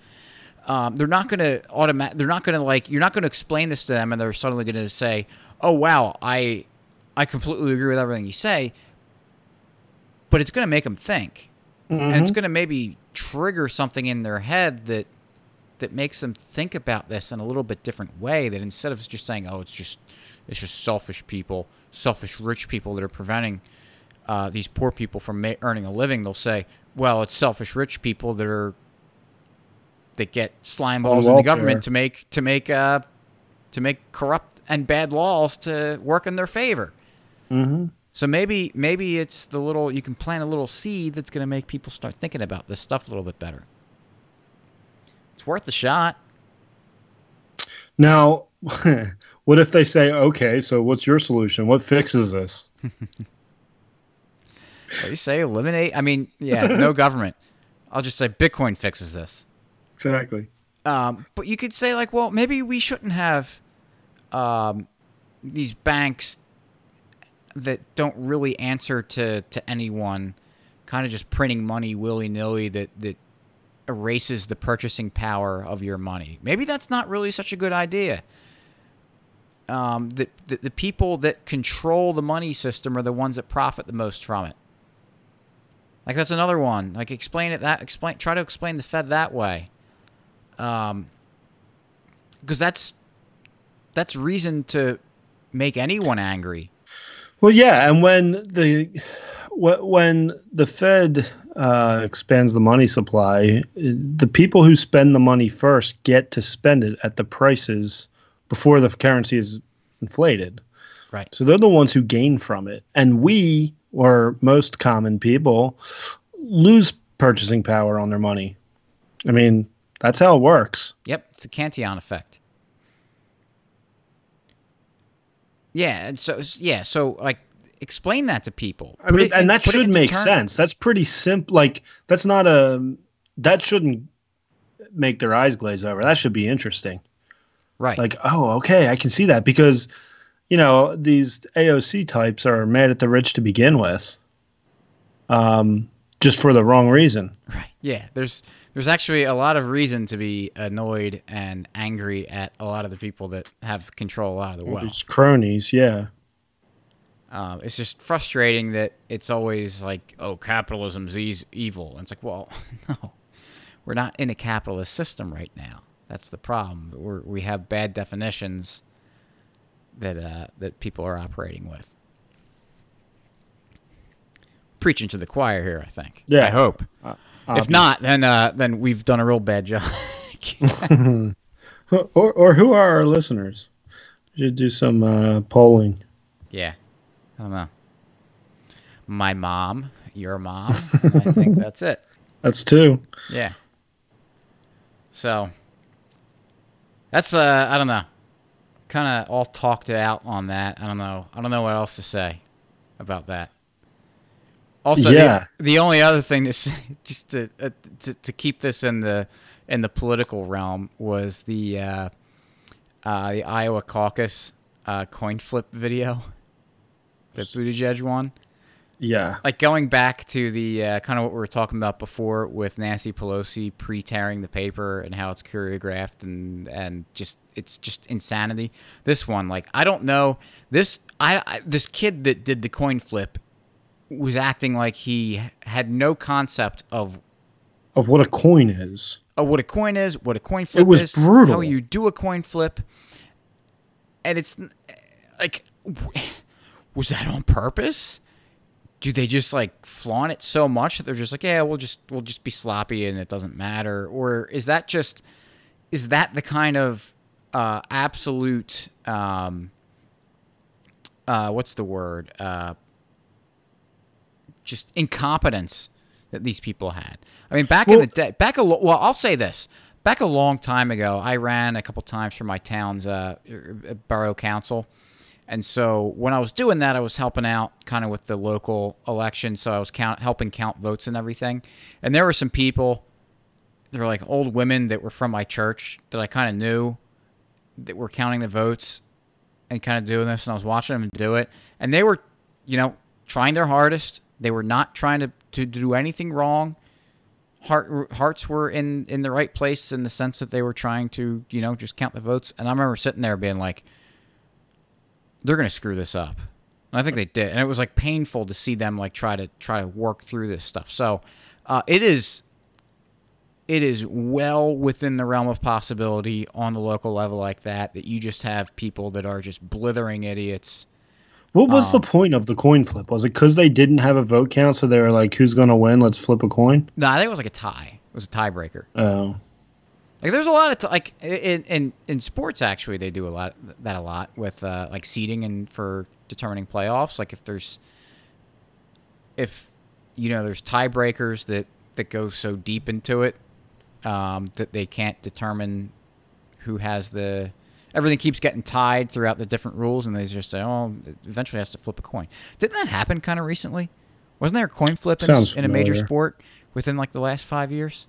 um, they're not going to automatic. They're not going to like. You're not going to explain this to them, and they're suddenly going to say, "Oh wow, I I completely agree with everything you say," but it's going to make them think, and it's going to maybe trigger something in their head that that makes them think about this in a little bit different way. That instead of just saying, "Oh, it's just it's just selfish people, selfish rich people that are preventing uh, these poor people from ma- earning a living," they'll say, "Well, it's selfish rich people that are that get slime balls in the government to make to make uh, to make corrupt and bad laws to work in their favor." Mm-hmm. So maybe maybe it's the little you can plant a little seed that's going to make people start thinking about this stuff a little bit better. It's worth the shot. Now, [LAUGHS] what if they say, okay, so what's your solution? What fixes this? You say? Eliminate? I mean, yeah, no [LAUGHS] government. I'll just say Bitcoin fixes this. Exactly. Um, but you could say like, well, maybe we shouldn't have um, these banks that don't really answer to, to anyone, kind of just printing money willy nilly that that erases the purchasing power of your money. Maybe that's not really such a good idea. Um, the, the the people that control the money system are the ones that profit the most from it. Like that's another one. Like explain it that explain try to explain the Fed that way. Um, because that's that's reason to make anyone angry. Well, yeah, and when the when the Fed uh, expands the money supply, the people who spend the money first get to spend it at the prices before the currency is inflated. Right. So they're the ones who gain from it, and we, or most common people, lose purchasing power on their money. I mean, that's how it works. Yep, it's the Cantillon effect. Yeah, and so yeah, so like explain that to people. I mean, it and that should make term- sense. That's pretty simple. Like, that's not a that shouldn't make their eyes glaze over. That should be interesting. Right. Like, oh, okay, I can see that because you know these AOC types are mad at the rich to begin with, um, just for the wrong reason. Right. Yeah. There's there's actually a lot of reason to be annoyed and angry at a lot of the people that have control a lot of the wealth. It's cronies, yeah. Um, it's just frustrating that it's always like, oh, capitalism's e- evil. And it's like, well, [LAUGHS] no, we're not in a capitalist system right now. That's the problem. We're, we have bad definitions that uh, that people are operating with. Preaching to the choir here, I think. Yeah. I hope. if not, then uh, then we've done a real bad job. [LAUGHS] or or who are our listeners? We should do some uh, polling. yeah. I don't know. My mom, your mom. I think [LAUGHS] that's it. That's two. Yeah. So that's uh I don't know. Kind of all talked out on that. I don't know. I don't know what else to say about that. Also, Yeah. the, the only other thing to [LAUGHS] say, just to, uh, to to keep this in the in the political realm was the uh, uh, the Iowa caucus uh, coin flip video [LAUGHS] that Buttigieg won Yeah. like going back to the uh, kind of what we were talking about before with Nancy Pelosi pre-tearing the paper and how it's choreographed and and just it's just insanity. This one, like I don't know this I, I this kid that did the coin flip was acting like he had no concept of Of what a coin is. of what a coin is, what a coin flip is. It was is, brutal. how you do a coin flip, and it's like, was that on purpose? Do they just like flaunt it so much that they're just like, yeah, we'll just we'll just be sloppy and it doesn't matter, or is that just is that the kind of uh, absolute um, uh, what's the word uh, just incompetence that these people had. I mean, back in the day, back a lo- well, I'll say this: back a long time ago, I ran a couple times for my town's uh, er- borough council, and so when I was doing that, I was helping out kind of with the local election. So I was count helping count votes and everything, and there were some people. There were like old women that were from my church that I kind of knew that were counting the votes and kind of doing this, and I was watching them do it, and they were, you know, trying their hardest. They were not trying to, to do anything wrong. Heart, hearts were in, in the right place in the sense that they were trying to, you know, just count the votes. And I remember sitting there being like, they're going to screw this up. And I think they did, and it was like painful to see them like try to try to work through this stuff. So uh, it is it is well within the realm of possibility on the local level like that that you just have people that are just blithering idiots. What was the point of the coin flip? Was it because they didn't have a vote count, so they were like, "Who's going to win? Let's flip a coin." No, I think it was like a tie. It was a tiebreaker. Oh, Like there's a lot of t- like in, in in sports actually they do a lot that a lot with uh, like seeding and for determining playoffs. Like if there's if you know there's tiebreakers that that go so deep into it um, that they can't determine who has the everything keeps getting tied throughout the different rules and they just say oh it eventually has to flip a coin. Didn't that happen kind of recently? Wasn't there a coin flip in, in a major sport within like the last five years?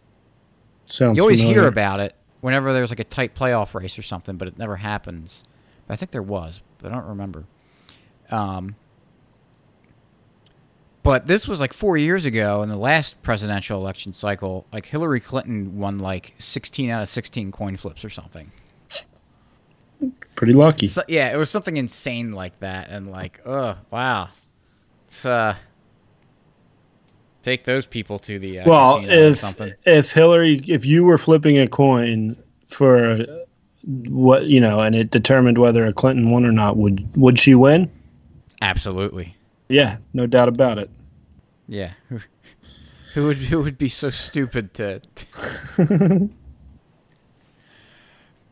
Sounds. You always hear about it whenever there's like a tight playoff race or something, but it never happens. But I think there was, but I don't remember. Um, but this was like four years ago in the last presidential election cycle. Like Hillary Clinton won like 16 out of 16 coin flips or something. pretty lucky. So, yeah, it was something insane like that, and like, oh wow, it's uh, take those people to the uh, well, if something. if Hillary, if you were flipping a coin for what you know, and it determined whether a Clinton won or not, would would she win? Absolutely. Yeah, no doubt about it. Yeah. [LAUGHS] Who, would who would be so stupid to? [LAUGHS]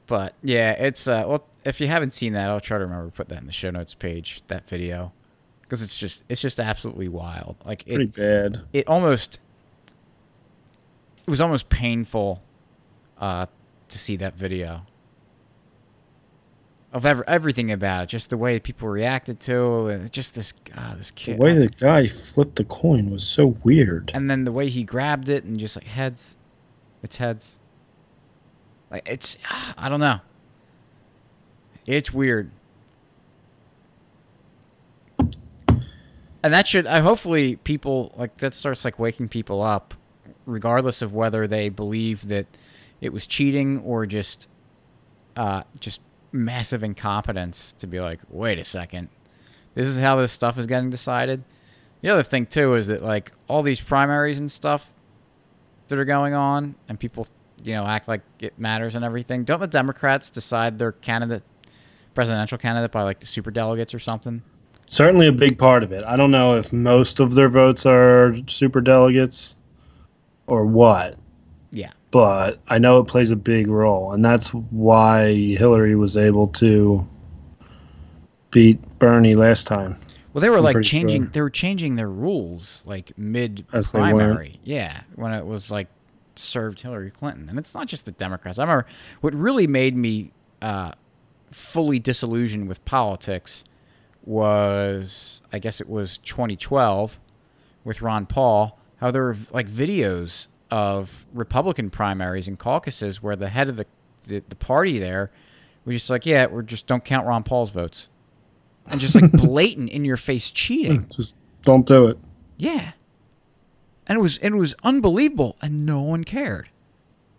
but yeah, it's uh well if you haven't seen that, I'll try to remember to put that in the show notes page, that video. Because it's just it's just absolutely wild. Like Pretty it bad. it almost it was almost painful uh to see that video. Of ever, everything about it, just the way people reacted to it, just this ah, this The way the guy flipped the coin was so weird. and then the way he grabbed it and just like heads it's heads like it's i don't know it's weird and that should i hopefully people like that starts like waking people up regardless of whether they believe that it was cheating or just uh just massive incompetence to be like wait a second this is how this stuff is getting decided the other thing too is that like all these primaries and stuff that are going on, and people, you know, act like it matters and everything. Don't the Democrats decide their candidate, presidential candidate, by like the super delegates or something? Certainly a big part of it. I don't know if most of their votes are super delegates or what, Yeah, but I know it plays a big role, and that's why Hillary was able to beat Bernie last time. Well, they were I'm like changing. sure. They were changing their rules like mid primary. Yeah, when it was like served Hillary Clinton, and it's not just the Democrats. I remember what really made me uh, fully disillusioned with politics was, I guess it was 2012 with Ron Paul. How there were like videos of Republican primaries and caucuses where the head of the the, the party there was just like, yeah, we're just don't count Ron Paul's votes and just like [LAUGHS] blatant in your face cheating. [LAUGHS] Just don't do it. Yeah. And it was and it was unbelievable and no one cared.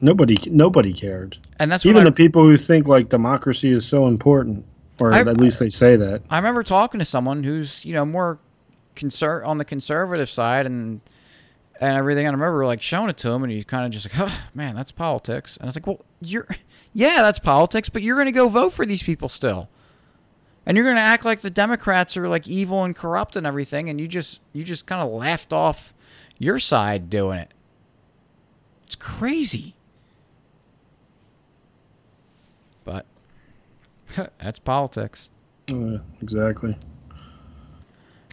Nobody, nobody cared. And that's Even I, the people who think like democracy is so important, or I- at least they say that. I remember talking to someone who's, you know, more conser- on the conservative side and and everything. And I remember like showing it to him and he's kind of just like, oh, man, that's politics. And I was like, well, you're, [LAUGHS] yeah, that's politics, but you're going to go vote for these people still. And you're going to act like the Democrats are like evil and corrupt and everything. And you just, you just kind of laughed off your side doing it. It's crazy. [LAUGHS] that's politics. Uh, exactly.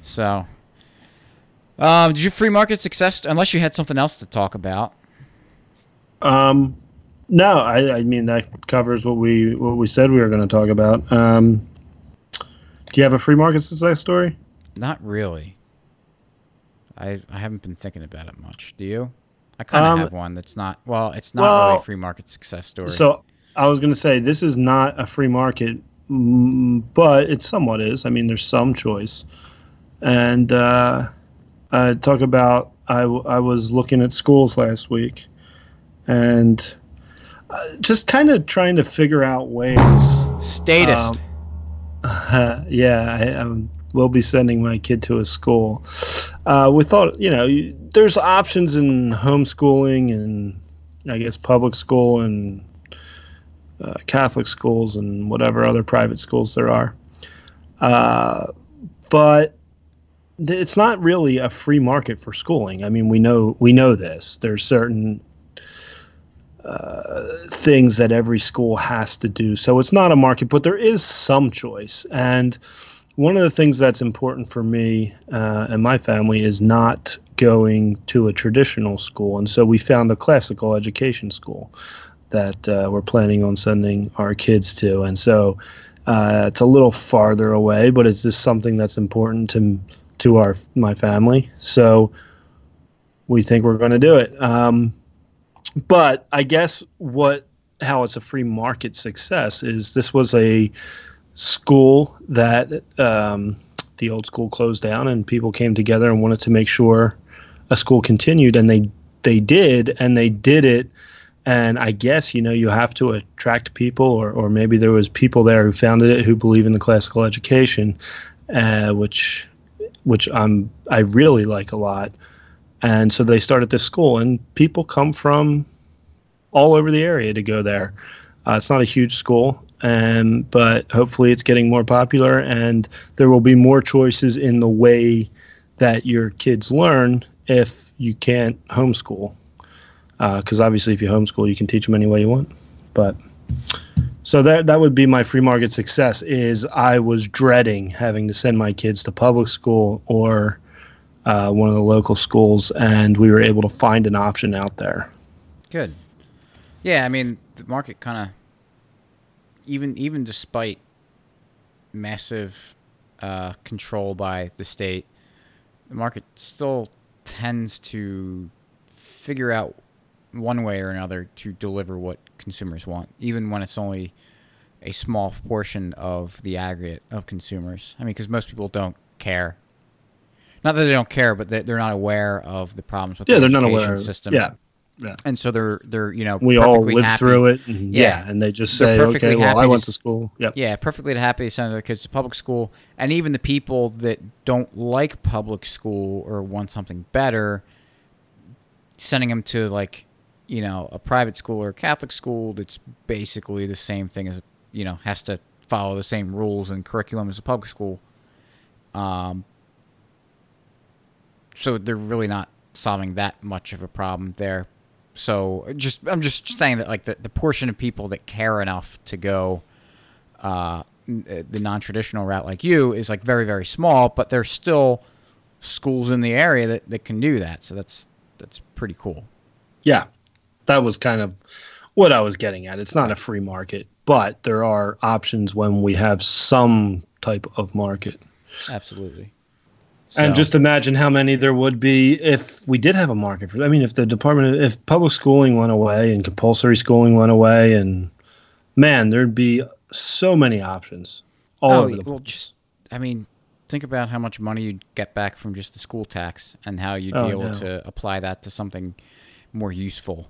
So, um, did you free market success? Unless you had something else to talk about. Um, no, I, I mean that covers what we what we said we were going to talk about. Um, do you have a free market success story? Not really. I I haven't been thinking about it much. Do you? I kind of Um, have one that's not. Well, it's not well, really a free market success story. So I was going to say this is not a free market, mm, but it somewhat is. I mean, there's some choice, and uh, I talk about I w- I was looking at schools last week, and uh, just kind of trying to figure out ways. statist. um, [LAUGHS] yeah, I, I will be sending my kid to a school. Uh, we thought, you know, you, there's options in homeschooling and I guess public school and uh, Catholic schools and whatever other private schools there are. Uh, but it's not really a free market for schooling. I mean, we know we know this. There's certain uh, things that every school has to do, so it's not a market, but there is some choice. And one of the things that's important for me uh, and my family is not going to a traditional school, and so we found a classical education school that uh, we're planning on sending our kids to, and so uh, it's a little farther away, but it's just something that's important to to our my family. So we think we're going to do it. Um, but I guess what how it's a free market success is this was a school that um, the old school closed down and people came together and wanted to make sure a school continued and they they did and they did it and I guess you know you have to attract people, or or maybe there was people there who founded it who believe in the classical education, uh, which which I'm I really like a lot, and so they started this school, and people come from all over the area to go there. Uh, it's not a huge school, and but hopefully it's getting more popular, and there will be more choices in the way that your kids learn if you can't homeschool because uh, obviously if you homeschool you can teach them any way you want. But so that that would be my free market success is i was dreading having to send my kids to public school or uh, one of the local schools and we were able to find an option out there. Good. Yeah i mean the market kind of even even despite massive uh, control by the state the market still tends to figure out one way or another to deliver what consumers want, even when it's only a small portion of the aggregate of consumers. I mean, because most people don't care. Not that they don't care, but they're not aware of the problems with yeah, the they're not aware. system. Yeah, yeah. And so they're they're you know we all lived happy. through it. And Yeah. yeah. and they just They're say, okay, well, I went s- to school. Yep. Yeah, perfectly happy to send their kids to public school, and even the people that don't like public school or want something better, sending them to like, you know, a private school or a Catholic school that's basically the same thing as, you know, has to follow the same rules and curriculum as a public school. Um, so they're really not solving that much of a problem there. So just I'm just saying that like the, the portion of people that care enough to go uh, uh, the non-traditional route like you is like very very small, but there's still schools in the area that, that can do that. So that's that's pretty cool. Yeah, that was kind of what I was getting at. It's not a free market, but there are options when we have some type of market. Absolutely. And So- just imagine how many there would be if we did have a market for. I mean, if the department, if public schooling went away and compulsory schooling went away, and man, there'd be so many options all Oh, over the well, place. just I mean, think about how much money you'd get back from just the school tax, and how you'd Oh, be able no. to apply that to something more useful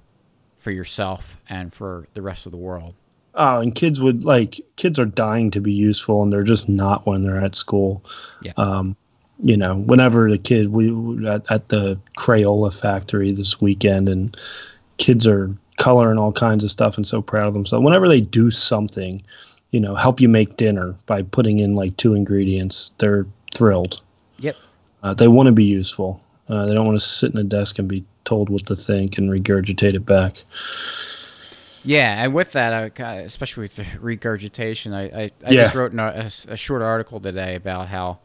for yourself and for the rest of the world. Oh, and kids would like kids are dying to be useful, and they're just not when they're at school. Yeah. Um, you know, whenever the kid we at, at the Crayola factory this weekend, and kids are coloring all kinds of stuff and so proud of themselves. Whenever they do something, you know, help you make dinner by putting in like two ingredients, they're thrilled. Yep. Uh, they want to be useful. Uh, they don't want to sit in a desk and be told what to think and regurgitate it back. Yeah, and with that, I, especially with the regurgitation, I I, I Yeah. just wrote a, a short article today about how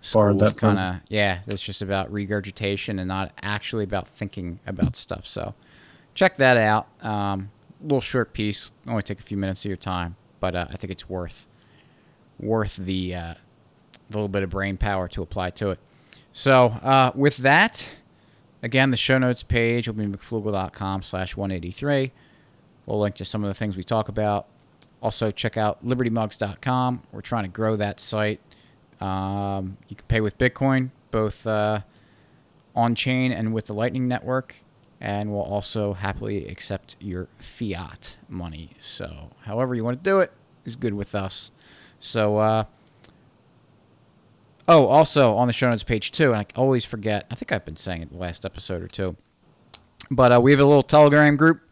schools kind of yeah, it's just about regurgitation and not actually about thinking about stuff. So check that out. Um, little short piece, only take a few minutes of your time, but uh, I think it's worth worth the uh, the little bit of brain power to apply to it. So uh, with that, again, the show notes page will be mcfloogle.com slash 183. We'll link to some of the things we talk about. Also, check out libertymugs.com. We're trying to grow that site. Um, you can pay with Bitcoin, both uh, on chain and with the Lightning Network. And we'll also happily accept your fiat money. So, however you want to do it is good with us. So, uh, Oh, also on the show notes page too, and I always forget. I think I've been saying it last episode or two, but uh, we have a little Telegram group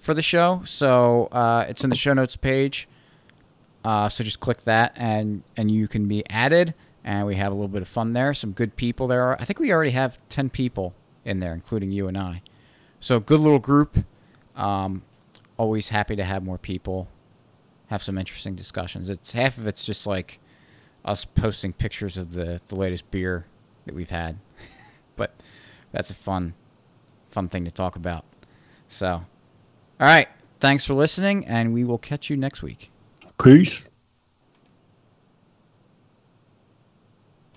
for the show, so uh, it's in the show notes page. Uh, so just click that, and and you can be added, and we have a little bit of fun there. Some good people there. I think we already have ten people in there, including you and I. So good little group. Um, always happy to have more people, have some interesting discussions. It's half of it's just like us posting pictures of the the latest beer that we've had, [LAUGHS] but that's a fun fun thing to talk about. So, all right, thanks for listening, and we will catch you next week. Peace.